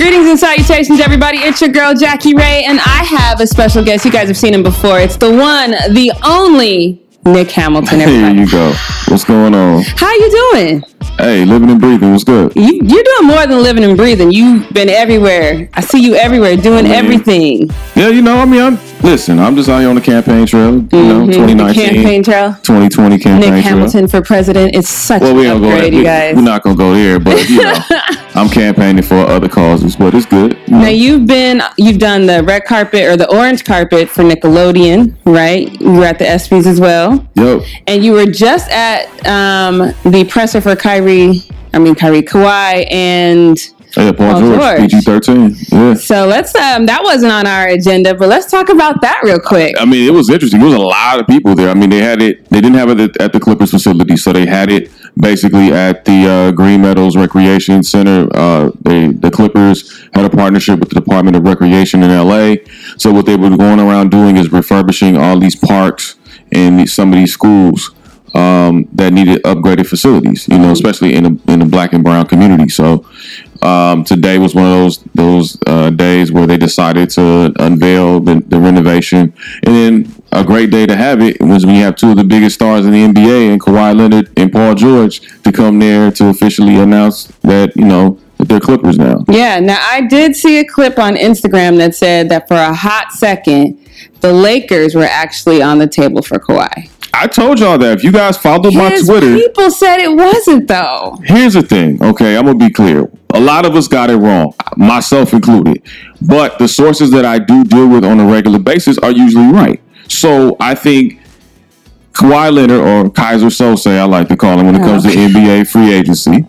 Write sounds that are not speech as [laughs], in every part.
Greetings and salutations, everybody. It's your girl, Jackie Ray, and I have a special guest. You guys have seen him before. It's the one, the only Nick Hamilton. Here you go. What's going on? How you doing? Hey, living and breathing. What's good? You, you're doing more than living and breathing. You've been everywhere. I see you everywhere doing I mean, everything. Yeah, you know, I mean, I'm listen. I'm just out here on the campaign trail. You know, Mhm, 2019, campaign trail. 2020 campaign Nick trail. Hamilton for president. It's such Well, we an don't go there. upgrade, you We, guys. we're not gonna go there, but you know, [laughs] I'm campaigning for other causes, but it's good. you know. Now you've been you've done the red carpet or the orange carpet for Nickelodeon, right? You were at the ESPYS as well, Yo, and you were just at um, the presser for Kyrie. I mean Kyrie Kawhi, and hey, Paul, Paul George, George. PG-13. Yeah. so let's um, that wasn't on our agenda, but let's talk about that real quick. I mean, it was interesting. There was a lot of people there. I mean, they had it. They didn't have it at- at the Clippers facility, so they had it basically at the uh, Green Meadows Recreation Center. Uh, they the Clippers had a partnership with the Department of Recreation in LA. So what they were going around doing is refurbishing all these parks and some of these schools um, that needed upgraded facilities. You know, especially in the in the black and brown community. So um, today was one of those those uh, days where they decided to unveil the, the renovation, and then a great day to have it was when you have two of the biggest stars in the NBA, and Kawhi Leonard and Paul George, to come there to officially announce that you know that they're Clippers now. Yeah, now I did see a clip on Instagram that said that for a hot second, the Lakers were actually on the table for Kawhi. I told y'all that if you guys followed my Twitter, people said it wasn't though. Here's the thing, okay? I'm gonna be clear. A lot of us got it wrong, myself included. But the sources that I do deal with on a regular basis are usually right. So I think Kawhi Leonard or Keyser Söze, I like to call him when it comes to NBA free agency.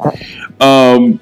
Um,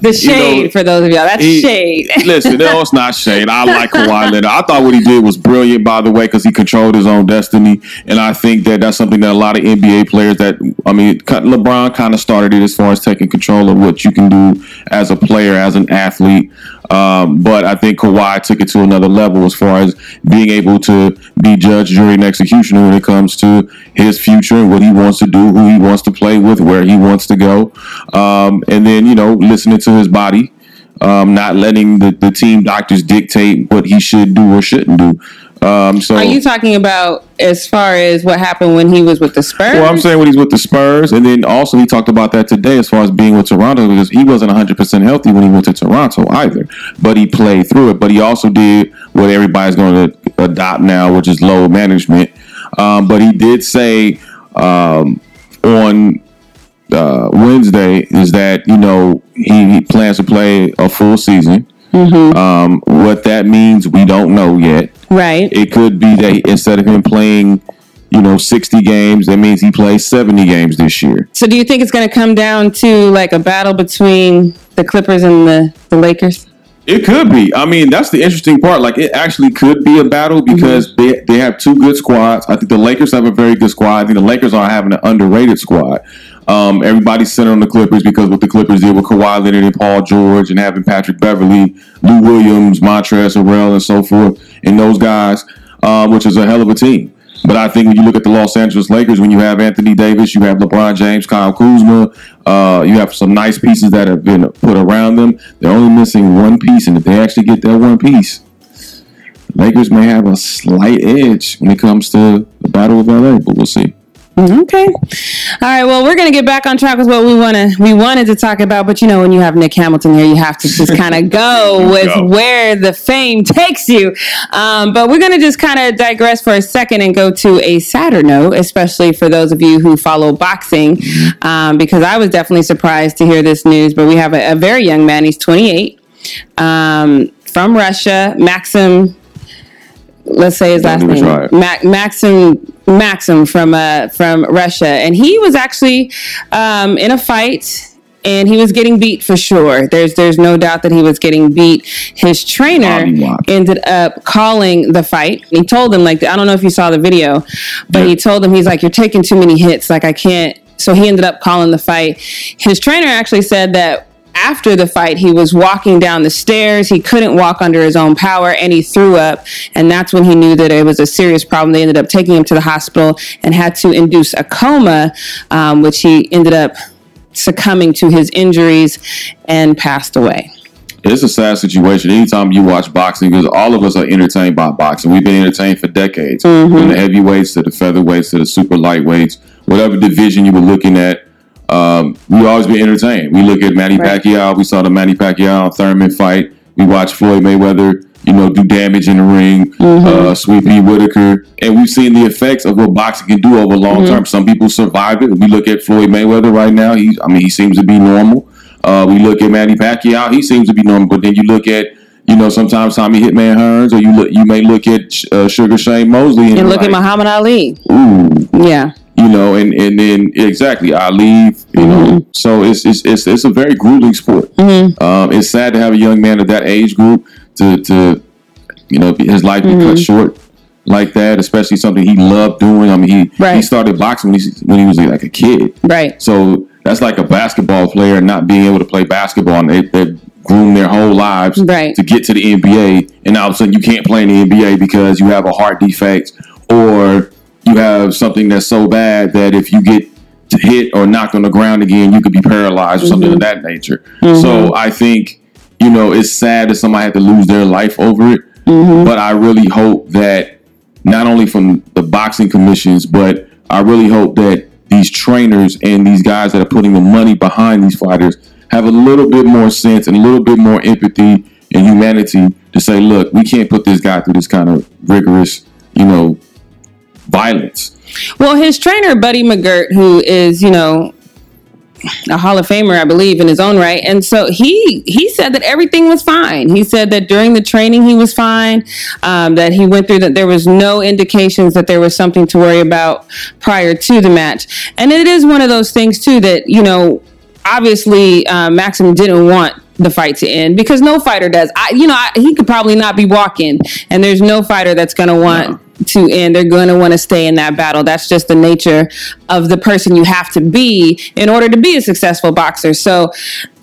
The shade know, for those of y'all. That's he- shade. [laughs] listen, no, it's not shade. I like Kawhi Leonard. I thought what he did was brilliant, by the way, because he controlled his own destiny, and I think that that's something that a lot of NBA players that I mean, LeBron kind of started it as far as taking control of what you can do as a player, as an athlete. Um, but I think Kawhi took it to another level as far as being able to be judge, jury, and executioner when it comes to his future and what he wants to do, who he wants to play with, where he wants to go, um, and then you know listening to his body um, not letting the, the team doctors dictate what he should do or shouldn't do. Um, so, Are you talking about as far as what happened when he was with the Spurs? well, I'm saying when he's with the Spurs, and then also he talked about that today as far as being with Toronto because he wasn't 100 percent healthy when he went to Toronto either, but he played through it. But he also did what everybody's going to adopt now, which is load management. Um, but he did say um, on uh, Wednesday is that you know he, he plans to play a full season. Um, what that means, we don't know yet. right. It could be that instead of him playing, you know, 60 games, that means he plays 70 games this year. So do you think it's going to come down to like a battle between the Clippers and the, the Lakers? It could be. I mean, that's the interesting part. Like, it actually could be a battle because they, they have two good squads. I think the Lakers have a very good squad. I think the Lakers are having an underrated squad. Um, everybody's centered on the Clippers because what the Clippers did with Kawhi Leonard and Paul George and having Patrick Beverley, Lou Williams, Montrezl Harrell, and so forth, and those guys, uh, which is a hell of a team. But I think when you look at the Los Angeles Lakers, when you have Anthony Davis, you have LeBron James, Kyle Kuzma, uh, you have some nice pieces that have been put around them. They're only missing one piece, and if they actually get that one piece, Lakers may have a slight edge when it comes to the Battle of LA. But we'll see. Okay. All right. Well, we're gonna get back on track with what we wanna we wanted to talk about, but you know, when you have Nick Hamilton here, you have to just kind [laughs] of go with Go. where the fame takes you. Um, but we're gonna just kind of digress for a second and go to a sadder note, especially for those of you who follow boxing, um, because I was definitely surprised to hear this news. But we have a, a very young man. He's 28, um, from Russia, Maxim let's say his last Don't even try name. Mac, Maxim Maxim from uh, from Russia, and he was actually um, in a fight. And he was getting beat for sure. There's there's no doubt that he was getting beat. His trainer ended up calling the fight. He told him like I don't know if you saw the video, but he told him he's like you're taking too many hits. Like I can't. So he ended up calling the fight. His trainer actually said that after the fight, he was walking down the stairs. He couldn't walk under his own power and he threw up. And that's when he knew that it was a serious problem. They ended up taking him to the hospital and had to induce a coma, um, which he ended up succumbing to his injuries and passed away. it's a sad situation. Anytime you watch boxing, because all of us are entertained by boxing. We've been entertained for decades, Mm-hmm. from the heavyweights to the featherweights to the super lightweights, whatever division you were looking at. Um, we always been entertained. We look at Manny Right. Pacquiao. We saw the Manny Pacquiao Thurman fight. We watched Floyd Mayweather, you know, do damage in the ring. Mm-hmm. Uh, Sweet Pea Whitaker, and we've seen the effects of what boxing can do over long Mm-hmm. term. Some people survive it. We look at Floyd Mayweather right now. He, I mean, he seems to be normal. Uh, we look at Manny Pacquiao. He seems to be normal. But then you look at, you know, sometimes Tommy Hitman Hearns, or you look, you may look at uh, Sugar Shane Mosley And look at Muhammad Ali. Ooh, Yeah. You know, and and then exactly I leave, you know. Mm-hmm. So it's it's it's, it's a very grueling sport. Um, it's sad to have a young man of that age group to to you know his life be Mm-hmm. cut short like that, especially something he loved doing. I mean, he he started boxing when he when he was like a kid. Right. So that's like a basketball player not being able to play basketball, and they they groomed their whole lives Right. to get to the NBA, and all of a sudden you can't play in the NBA because you have a heart defect or you have something that's so bad that if you get hit or knocked on the ground again, you could be paralyzed or something of mm-hmm. that nature. So mm-hmm. I think you know it's sad that somebody had to lose their life over it, mm-hmm. but I really hope that not only from the boxing commissions, but I really hope that these trainers and these guys that are putting the money behind these fighters have a little bit more sense and a little bit more empathy and humanity to say, look, we can't put this guy through this kind of rigorous, you know, violence. Well, his trainer, Buddy McGirt, who is, you know, a Hall of Famer, I believe, in his own right. And so he he said that everything was fine. He said that during the training he was fine. Um, that he went through that there was no indications that there was something to worry about prior to the match. And it is one of those things too that you know, obviously uh, Maxim didn't want the fight to end because no fighter does. I you know I, he could probably not be walking, and there's no fighter that's going to want to end. They're going to want to stay in that battle. That's just the nature of the person you have to be in order to be a successful boxer. So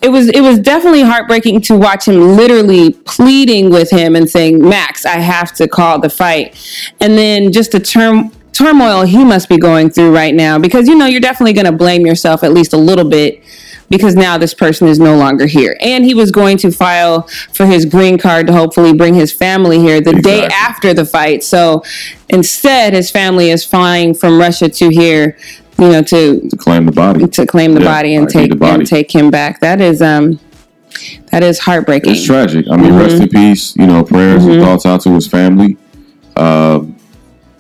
it was it was definitely heartbreaking to watch him literally pleading with him and saying, "Max, I have to call the fight," and then just the term turmoil he must be going through right now because you know you're definitely going to blame yourself at least a little bit because now this person is no longer here. And he was going to file for his green card to hopefully bring his family here the day after the fight. So instead, his family is flying from Russia to here, you know, to To claim the body. to claim the Yeah, body and I take body. and take him back. That is um that is heartbreaking. It's tragic. I mean, rest in peace. You know, prayers and thoughts out to his family. Um,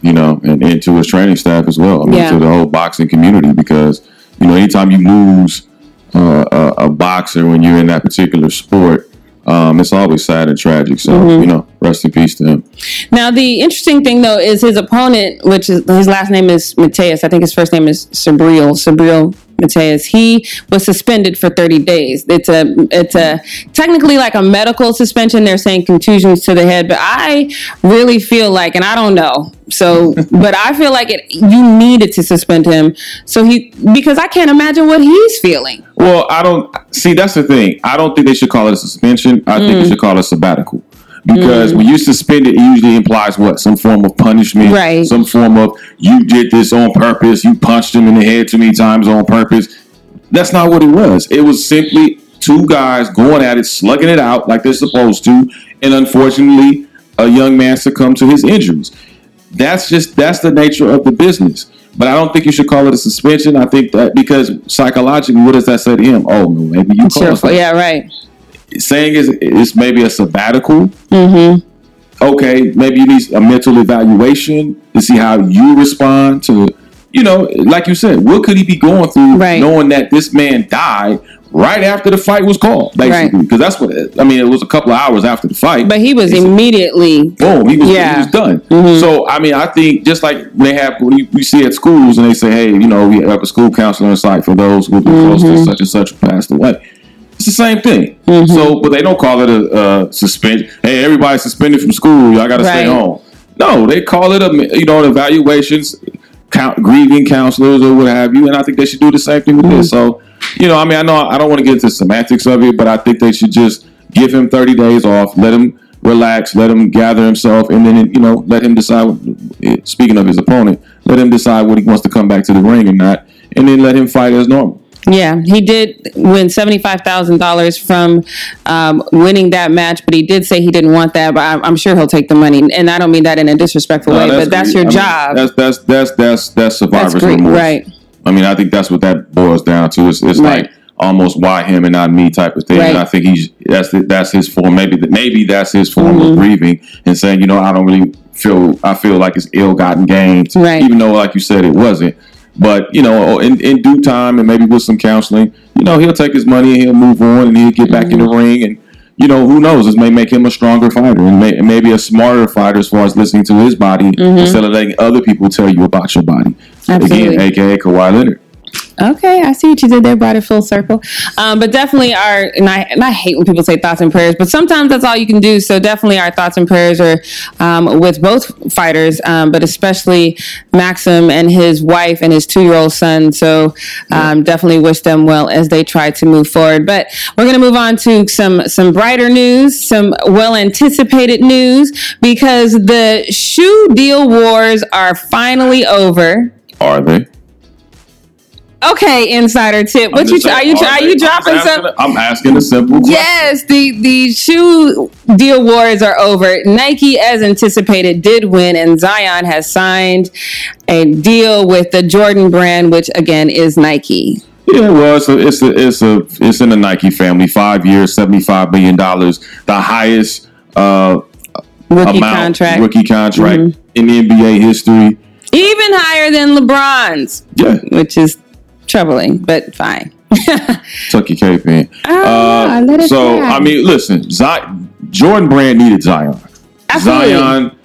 you know, and, and to his training staff as well. I mean, Yeah. to the whole boxing community because you know, anytime you lose uh, a, a boxer when you're in that particular sport, um, it's always sad and tragic. So Mm-hmm. you know, rest in peace to him. Now, the interesting thing though is his opponent, which is his last name is Mateus. I think his first name is Sabriel. Sabriel Mateus. He was suspended for 30 days. It's a it's a technically like a medical suspension. They're saying contusions to the head, but I really feel like, and I don't know. So, [laughs] but I feel like it. You needed to suspend him, so he because I can't imagine what he's feeling. Well, I don't see. That's the thing. I don't think they should call it a suspension. I think Mm. they should call it a sabbatical. Because mm-hmm. when you suspend it, it usually implies what? Some form of punishment. Right. Some form of you did this on purpose. You punched him in the head too many times on purpose. That's not what it was. It was simply two guys going at it, slugging it out like they're supposed to, and unfortunately, a young man succumbed to his injuries. That's just that's the nature of the business. But I don't think you should call it a suspension. I think that because psychologically, what does that say to him? Oh, maybe you Sure. caused that. Yeah. Right. Saying is it's maybe a sabbatical. Mm-hmm. Okay, maybe you need a mental evaluation to see how you respond to, you know, like you said, what could he be going through, Right. knowing that this man died right after the fight was called, basically? Because that's what I mean. It was a couple of hours after the fight, But he was immediately. boom, he was, Yeah. he was done. Mhm. So I mean, I think just like they have you, we see at schools and they say, hey, you know, we have a school counselor on site for those who have been close to Mhm. such and such who passed away. It's the same thing. Mhm. So, but they don't call it a, uh suspension. Hey, everybody's suspended from school. Y'all got to stay home. No, they call it a you know an evaluations, count, grieving counselors or what have you. And I think they should do the same thing with this. So, you know, I mean, I know I don't want to get into semantics of it, but I think they should just give him 30 days off, let him relax, let him gather himself, and then you know let him decide. Speaking of his opponent, let him decide what he wants to come back to the ring or not, and then let him fight as normal. Yeah, he did win seventy five thousand dollars from um, winning that match, but he did say he didn't want that. But I'm, I'm sure he'll take the money, and I don't mean that in a disrespectful No, way. but that's your I mean, job. that's that's that's that's that's survivor's That's remorse. right? I mean, I think that's what that boils down to. It's, it's Right. like almost why him and not me type of thing. Right. And I think he's that's the, that's his form. Maybe maybe that's his form Mm-hmm. of grieving and saying, you know, I don't really feel. I feel like it's ill-gotten gains, Right. even though, like you said, it wasn't. But you know, in, in due time and maybe with some counseling, you know, he'll take his money and he'll move on and he'll get back in the Mm-hmm. ring and. You know, who knows? This may make him a stronger fighter and, may, maybe a smarter fighter as far as listening to his body instead of letting other people tell you about your body. Mm-hmm. Absolutely. Again, aka Kawhi Leonard. Okay, I see what you did there. Brought it full circle. Um, but definitely our and I and I hate when people say thoughts and prayers, but sometimes that's all you can do. So definitely our thoughts and prayers are um, with both fighters, um, but especially Maxim and his wife and his two year old son. So um, definitely wish them well as they try to move forward. But we're going to move on to some some brighter news, some well anticipated news because the shoe deal wars are finally over. Are they? Okay, insider tip. What you just are you saying, are you dropping asking some? a- I'm asking a simple question. Yes, the the shoe deal wars are over. Nike, as anticipated, did win, and Zion has signed a deal with the Jordan brand, which again is Nike. Yeah, well, it's a, it's a, it's a, it's in the Nike family. Five years, seventy five million dollars, the highest uh, Rookie amount contract, Mm-hmm. rookie contract in the NBA history. even higher than LeBron's, Yeah, which is troubling, but fine. [laughs] tuck your cape in. Ah, let so. I mean, listen, Zion, Jordan Brand needed Zion. Absolutely. Zion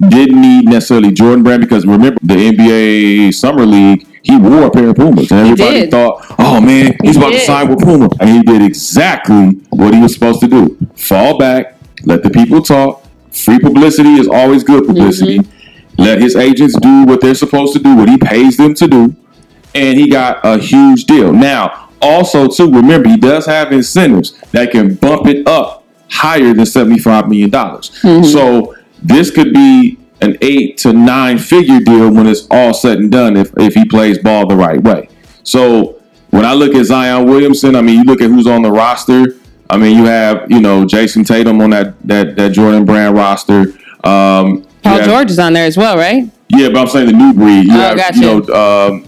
didn't need necessarily Jordan Brand because remember the NBA Summer League, he wore a pair of Pumas, and everybody did. thought, "Oh man, he's He about to sign with Puma," and he did exactly what he was supposed to do: fall back, let the people talk. Free publicity is always good publicity. Mm-hmm. Let his agents do what they're supposed to do, what he pays them to do, and he got a huge deal. Now, also too, remember he does have incentives that can bump it up higher than seventy-five million dollars. So this could be an eight to nine figure deal when it's all said and done if if he plays ball the right way. So when I look at Zion Williamson, I mean, you look at who's on the roster. I mean, you have you know Jayson Tatum on that that that Jordan Brand roster. Um, Paul have- George is on there as well, right? yeah, but I'm saying the new breed. You Oh, have, gotcha. you know, um,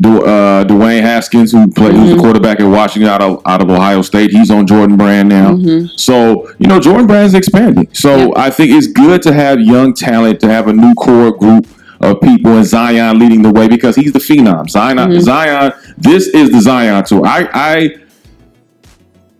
Du- uh, Dwayne Haskins, who played, who's Mm-hmm. the quarterback at Washington out of out of Ohio State. He's on Jordan Brand now. Mm-hmm. So you know, Jordan Brand's expanding. So Yep. I think it's good to have young talent, to have a new core group of people, and Zion leading the way because he's the phenom. Zion, Mm-hmm. Zion, this is the Zion tour. I, I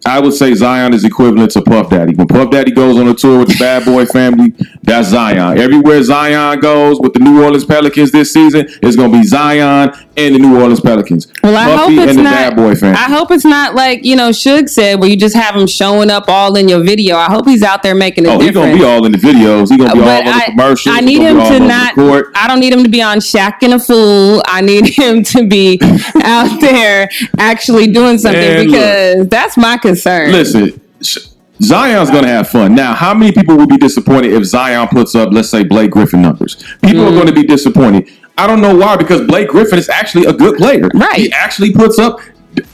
I would say Zion is equivalent to Puff Daddy. When Puff Daddy goes on a tour with the Bad Boy family, that's Zion. Everywhere Zion goes with the New Orleans Pelicans this season, it's going to be Zion and the New Orleans Pelicans. Well, I Puffy hope it's and the not. Bad Boy family. I hope it's not like you know Suge said, where you just have him showing up all in your video. I hope he's out there making a oh, he's going to be all in the videos. He's going to be all on the commercials. I need him to not. I don't need him to be on Shaqtin' a Fool. I need [laughs] him to be [laughs] out there actually doing something Man, look. because that's my concern. Listen, Zion's going to have fun. Now, how many people would be disappointed if Zion puts up, let's say, Blake Griffin numbers? People Mm. are going to be disappointed. I don't know why, because Blake Griffin is actually a good player. Right. He actually puts up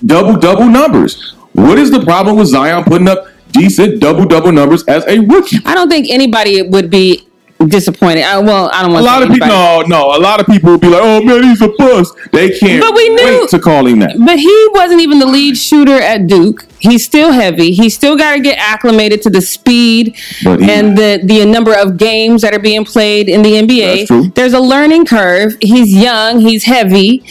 double double numbers. What is the problem with Zion putting up decent double double numbers as a rookie? I don't think anybody would be disappointed. I, well, I don't want A lot to of people, no, no. A lot of people will be like, "Oh man, he's a bust." They can't But we knew- wait to call him that. But he wasn't even the lead shooter at Duke. He's still heavy. He's still got to get acclimated to the speed he- and the the number of games that are being played in the NBA. There's a learning curve. He's young. He's heavy.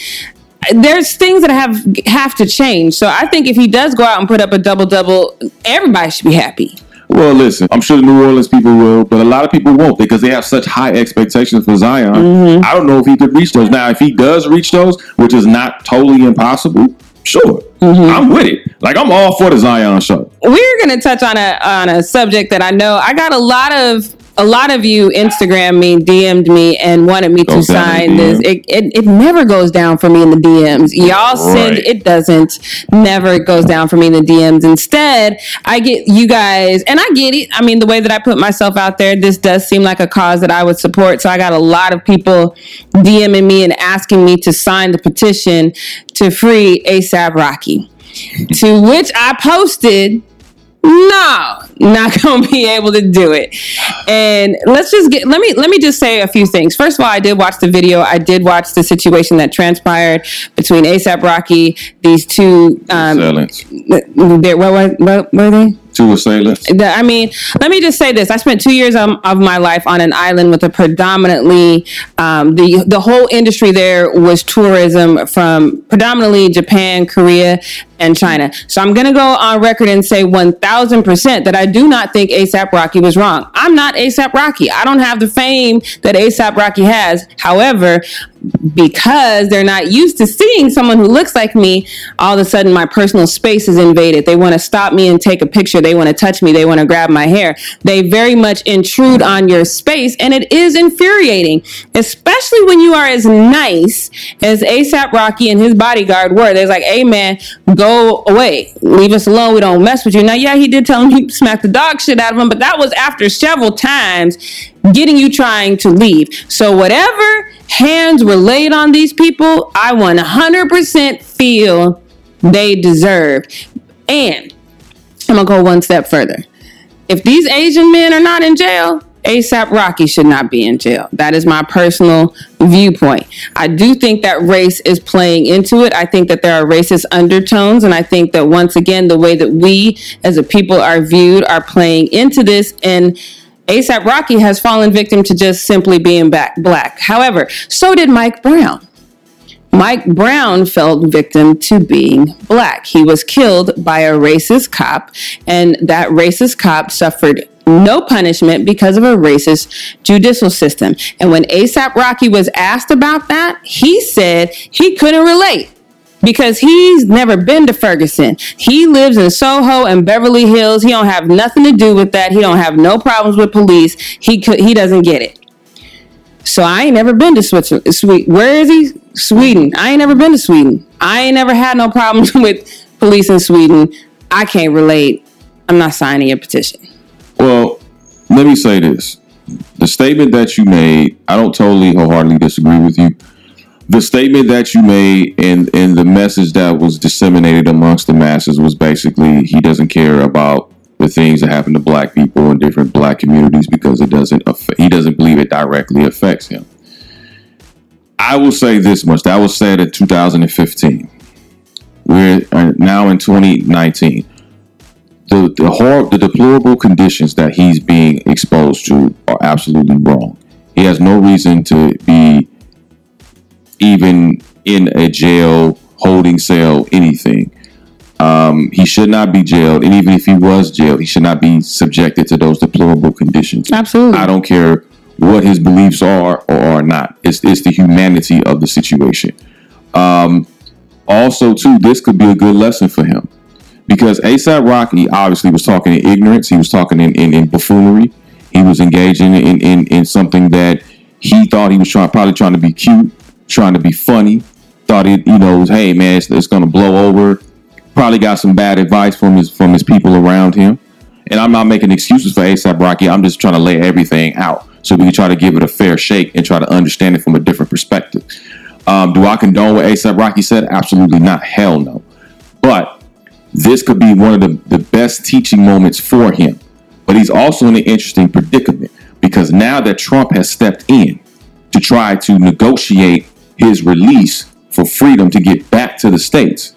There's things that have have to change. So I think if he does go out and put up a double double, everybody should be happy. Well, listen, I'm sure the New Orleans people will, but a lot of people won't because they have such high expectations for Zion. Mm-hmm. I don't know if he could reach those. Now, if he does reach those, which is not totally impossible, sure, Mm-hmm. I'm with it. Like I'm all for the Zion show. We're going to touch on a on a subject that I know I got a lot of a lot of you Instagram me, DM'd me, and wanted me to sign this. Mm-hmm. It, it it never goes down for me in the DMs. Y'all send Right. it doesn't. Never goes down for me in the DMs. Instead, I get you guys, and I get it. I mean, the way that I put myself out there, this does seem like a cause that I would support. So I got a lot of people DMing me and asking me to sign the petition to free ASAP Rocky. to which I posted no not [laughs] gonna be able to do it. And let's just get let me let me just say a few things. First of all i did watch the video. I did watch the situation that transpired between ASAP Rocky these two um what, what, what were they? Two assailants. I mean, let me just say this: I spent two years um, of my life on an island with a predominantly um, the the whole industry there was tourism from predominantly Japan, Korea, and China. So I'm going to go on record and say 1,000 percent that I do not think ASAP Rocky was wrong. I'm not ASAP Rocky. I don't have the fame that ASAP Rocky has. However, because they're not used to seeing someone who looks like me, all of a sudden my personal space is invaded. They want to stop me and take a picture. They want to touch me. They want to grab my hair. They very much intrude on your space, and it is infuriating, especially when you are as nice as ASAP Rocky and his bodyguard were. They're like, hey man, go away. Leave us alone. We don't mess with you. Now, yeah, he did tell him he smacked the dog shit out of him, but that was after several times getting you trying to leave. So whatever hands were laid on these people, I 100% feel they deserve. And I'm gonna go one step further. If these Asian men are not in jail, ASAP Rocky should not be in jail. That is my personal viewpoint. I do think that race is playing into it. I think that there are racist undertones, and I think that once again, the way that we as a people are viewed are playing into this. And ASAP Rocky has fallen victim to just simply being back black. However, so did Mike Brown. Mike Brown fell victim to being black. He was killed by a racist cop, and that racist cop suffered no punishment because of a racist judicial system. And when ASAP Rocky was asked about that, he said he couldn't relate because he's never been to Ferguson. He lives in Soho and Beverly Hills. He don't have nothing to do with that. He don't have no problems with police. He could, he doesn't get it. So I ain't never been to Switzerland. Sweet. Where is he? Sweden. I ain't never been to Sweden. I ain't never had no problems [laughs] with police in Sweden. I can't relate. I'm not signing a petition. Well, let me say this. The statement that you made, I don't totally wholeheartedly disagree with you. The statement that you made and, and the message that was disseminated amongst the masses was basically he doesn't care about the things that happen to black people in different black communities because it doesn't affect, he doesn't believe it directly affects him. I will say this much. That was said in 2015. We're uh, now in 2019 the the hor- the deplorable conditions that he's being exposed to are absolutely wrong. He has no reason to be even in a jail, holding cell, anything. Um, he should not be jailed, and even if he was jailed, he should not be subjected to those deplorable conditions. Absolutely. I don't care what his beliefs are or are not. It's it's the humanity of the situation. Um, also, too, this could be a good lesson for him because ASAP Rocky obviously was talking in ignorance. He was talking in, in, in buffoonery. He was engaging in, in, in something that he thought he was trying, probably trying to be cute, trying to be funny. Thought it, you know, was, hey man, it's, it's to blow over. Probably got some bad advice from his from his people around him. And I'm not making excuses for ASAP Rocky. I'm just trying to lay everything out so we can try to give it a fair shake and try to understand it from a different perspective. Um, do I condone what ASAP Rocky said? Absolutely not. Hell no. But this could be one of the, the best teaching moments for him. But he's also in an interesting predicament because now that Trump has stepped in to try to negotiate his release for freedom to get back to the States,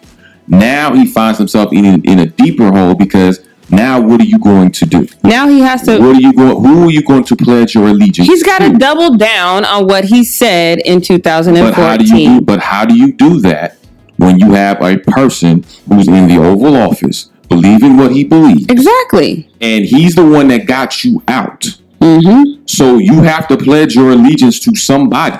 now he finds himself in, in a deeper hole because now what are you going to do? now he has to. What are you going? Who are you going to pledge your allegiance? He's got to double down on what he said in 2014. But how do you do? But how do you do that when you have a person who's in the Oval Office believing what he believes, Exactly. and he's the one that got you out? Mm-hmm. So you have to pledge your allegiance to somebody,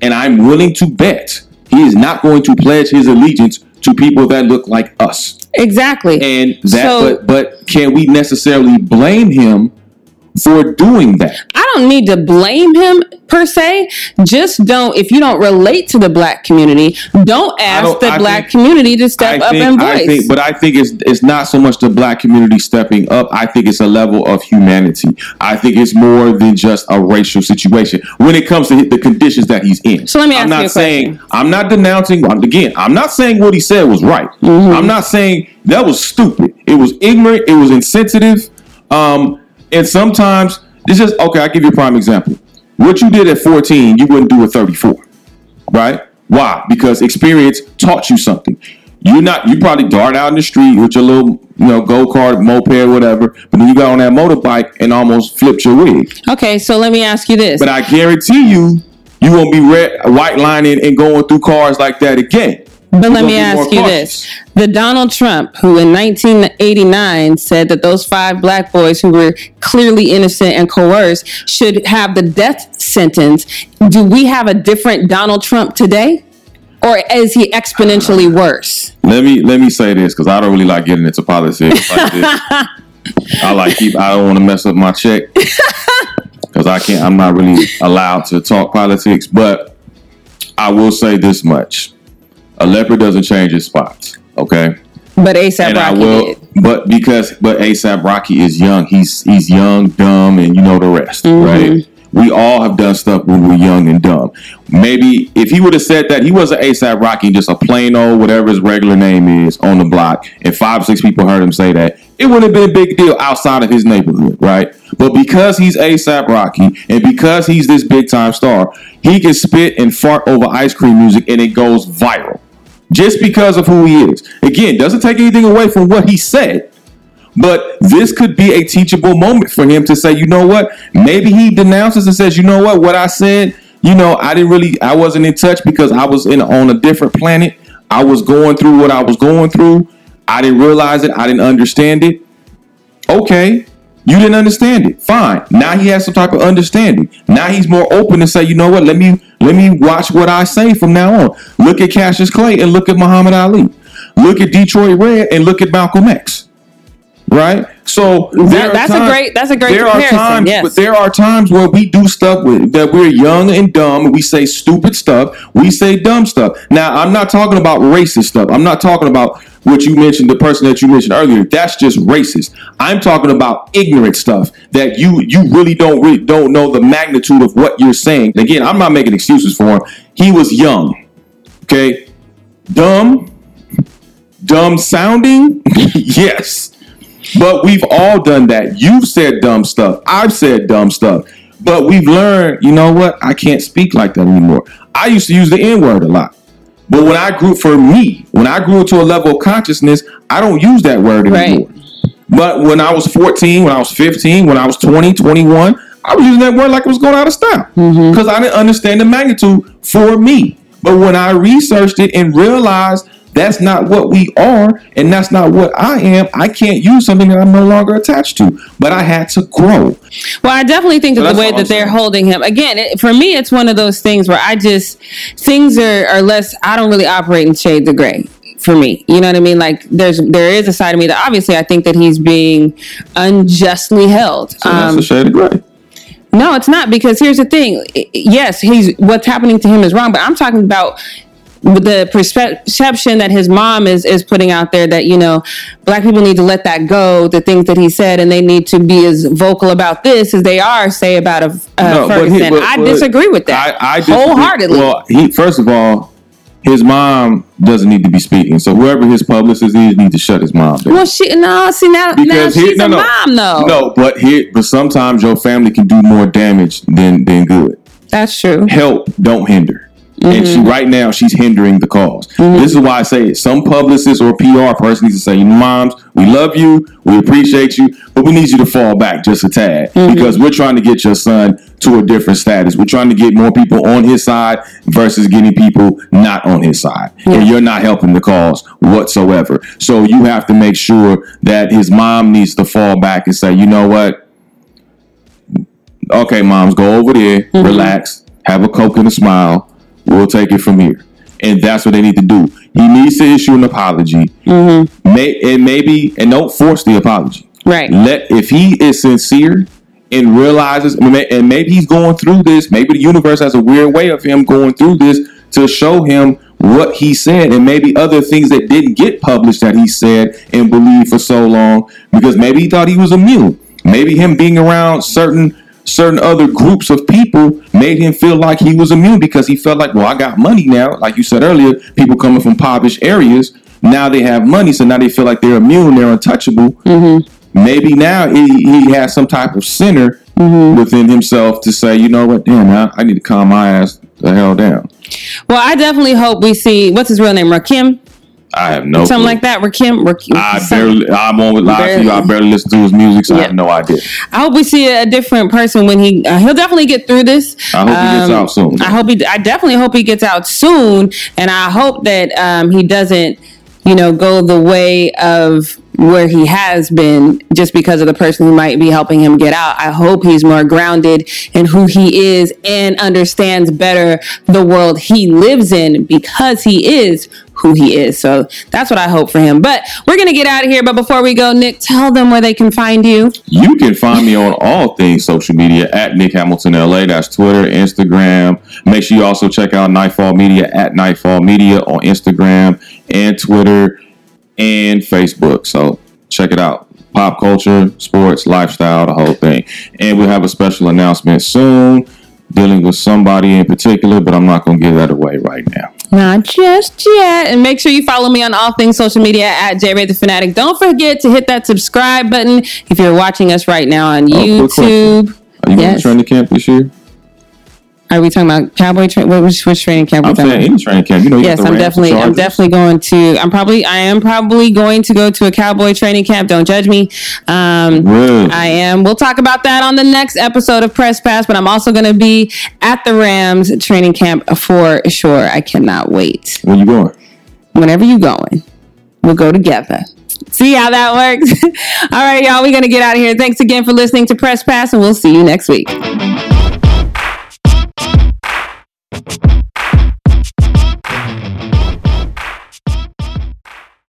and I'm willing to bet he is not going to pledge his allegiance to people that look like us. Exactly. And that, So- but but can we necessarily blame him for doing that. I don't need to blame him per se. Just don't if you don't relate to the black community, don't ask don't- the I black think- community to step I up think, and I voice. think, but I think it's it's not so much the black community stepping up. I think it's a level of humanity. I think it's more than just a racial situation when it comes to the conditions that he's in. So let me I'm ask not you a saying question. I'm not denouncing. Again, I'm not saying what he said was right. Mm-hmm. I'm not saying that was stupid. It was ignorant. It was insensitive. Um, and sometimes this is okay. I'll give you a prime example. What you did at 14, you wouldn't do at 34 right? Why? Because experience taught you something. You're not. You probably dart out in the street with your little, you know, go kart, moped, whatever. But then you got on that motorbike and almost flipped your wig. okay, so let me ask you this. But I guarantee you, you won't be red, white lining and going through cars like that again. But let me gonna be more ask you cautious. this. The Donald Trump, who in 1989 said that those five black boys who were clearly innocent and coerced should have the death sentence, do we have a different Donald Trump today? Or is he exponentially worse? Let me let me say this because I don't really like getting into politics like this. [laughs] I like keep. I don't want to mess up my check because I can't. I'm not really allowed to talk politics. But I will say this much: a leopard doesn't change its spots. Okay, But ASAP and I Rocky will. did. But because but ASAP Rocky is young. He's he's young, dumb, and you know the rest, Mm-hmm. right? We all have done stuff when we are young and dumb. Maybe if he would have said that he was an ASAP Rocky, and just a plain old whatever his regular name is on the block, and five six people heard him say that, it wouldn't have been a big deal outside of his neighborhood, right? But because he's ASAP Rocky and because he's this big time star, he can spit and fart over ice cream music and it goes viral just because of who he is. Again, doesn't take anything away from what he said, but this could be a teachable moment for him to say, you know what? Maybe he denounces and says, you know what? What I said, you know, I didn't really, I wasn't in touch because I was in on a different planet. I was going through what I was going through. I didn't realize it. I didn't understand it. Okay. You didn't understand it. Fine. Now he has some type of understanding. Now he's more open to say, you know what? Let me let me watch what I say from now on. Look at Cassius Clay and look at Muhammad Ali. Look at Detroit Red and look at Malcolm X. Right? So are that's a great- that's a great There are times, yes. but there are times where we do stuff with, that we're young and dumb. And we say stupid stuff. We say dumb stuff. Now I'm not talking about racist stuff. I'm not talking about what you mentioned, the person that you mentioned earlier. That's just racist. I'm talking about ignorant stuff that you you really don't really don't know the magnitude of what you're saying. Again, I'm not making excuses for him. He was young. Okay, dumb, dumb sounding. [laughs] yes. But we've all done that. You've said dumb stuff. I've said dumb stuff. But we've learned, you know what? I can't speak like that anymore. I used to use the N word a lot. But when I grew, for me, when I grew to a level of consciousness, I don't use that word anymore. But when I was 14, when I was 15, when I was 20, 21, I was using that word like it was going out of style mm-hmm. because I didn't understand the magnitude for me. But when I researched it and realized that's not what we are and that's not what I am, I can't use something that I'm no longer attached to. But I had to grow. Well, I definitely think So that the way that they're holding him again, it, for me, it's one of those things where I just things are, are less. I don't really operate in shades of gray. For me, you know what I mean. Like there's there is a side of me that obviously I think that he's being unjustly held. So that's Um, a shade of gray. no, it's not because here's the thing. Yes, he's what's happening to him is wrong, but I'm talking about the perception that his mom is is putting out there that you know black people need to let that go the things that he said and they need to be as vocal about this as they are say about a uh, No, but he- Ferguson. but- I but disagree with that I, I wholeheartedly. Well, he first of all, his mom doesn't need to be speaking. So whoever his publicist is needs to shut his mom down. well, she no see now now Because she's he- no, a no. mom though. No, but here, but sometimes your family can do more damage than than good. That's true. Help, don't hinder. And she mm-hmm. right now she's hindering the because mm-hmm. This is why I say it. Some publicist or PR person needs to say, "Moms, we love you, we appreciate you, but we need you to fall back just a tad mm-hmm. because we're trying to get your son to a different status. We're trying to get more people on his side versus getting people not on his side, and you're not helping the cause whatsoever. So you have to make sure that his mom needs to fall back and say, you know what." okay, moms, go over there, relax, have a coke and a smile. We'll take it from here. And that's what they need to do. He needs to issue an apology. Mm-hmm. May and maybe and don't force the apology. Right. Let if he is sincere and realizes, and maybe he's going through this. Maybe the universe has a weird way of him going through this to show him what he said and maybe other things that didn't get published that he said and believed for so long because maybe he thought he was immune. Maybe him being around certain certain other groups of people made him feel like he was immune because he felt like, well, I got money now. Like you said earlier, people coming from impoverished areas now they have money, so now they feel like they're immune, they're untouchable. Mm-hmm. Maybe now he, he has some type of center mm-hmm. within himself to say, you know what, damn, I, I need to calm my ass the hell down. Well, I definitely hope we see what's his real name, Rakim. I have no something clue. like that. Rakim, Rakim. I barely. I'm on with live to you. I barely listen to his music, so I have no idea. I hope we see a different person when he. Uh, he'll definitely get through this. I hope um, he gets um, out soon. I hope he. I definitely hope he gets out soon, and I hope that um, he doesn't you know, go the way of where he has been just because of the person who might be helping him get out. I hope he's more grounded in who he is and understands better the world he lives in because he is who he is. So that's what I hope for him. But we're going to get out of here. But before we go, Nick, tell them where they can find you. You can find me on all things social media at Nick Hamilton LA. That's Twitter, Instagram. Make sure you also check out Nightfall Media at Nightfall Media on Instagram and Twitter and Facebook. So check it out. Pop culture, sports, lifestyle, the whole thing. And we'll have a special announcement soon dealing with somebody in particular, but I'm not going to give that away right now. Not just yet. And make sure you follow me on all things social media at JRay the Fanatic. Don't forget to hit that subscribe button if you're watching us right now on oh, YouTube. Are you yes. going to training camp this year? Are we talking about cowboy training? Which, which training camp? I'm saying any training camp. You know, you yes, I'm definitely, I'm definitely going to. I'm probably, I am probably going to go to a cowboy training camp. Don't judge me. Um, really? I am. We'll talk about that on the next episode of Press Pass. But I'm also going to be at the Rams training camp for sure. I cannot wait. When you going? Whenever you going, we'll go together. See how that works? [laughs] All right, y'all. We're going to get out of here. Thanks again for listening to Press Pass, and we'll see you next week thank you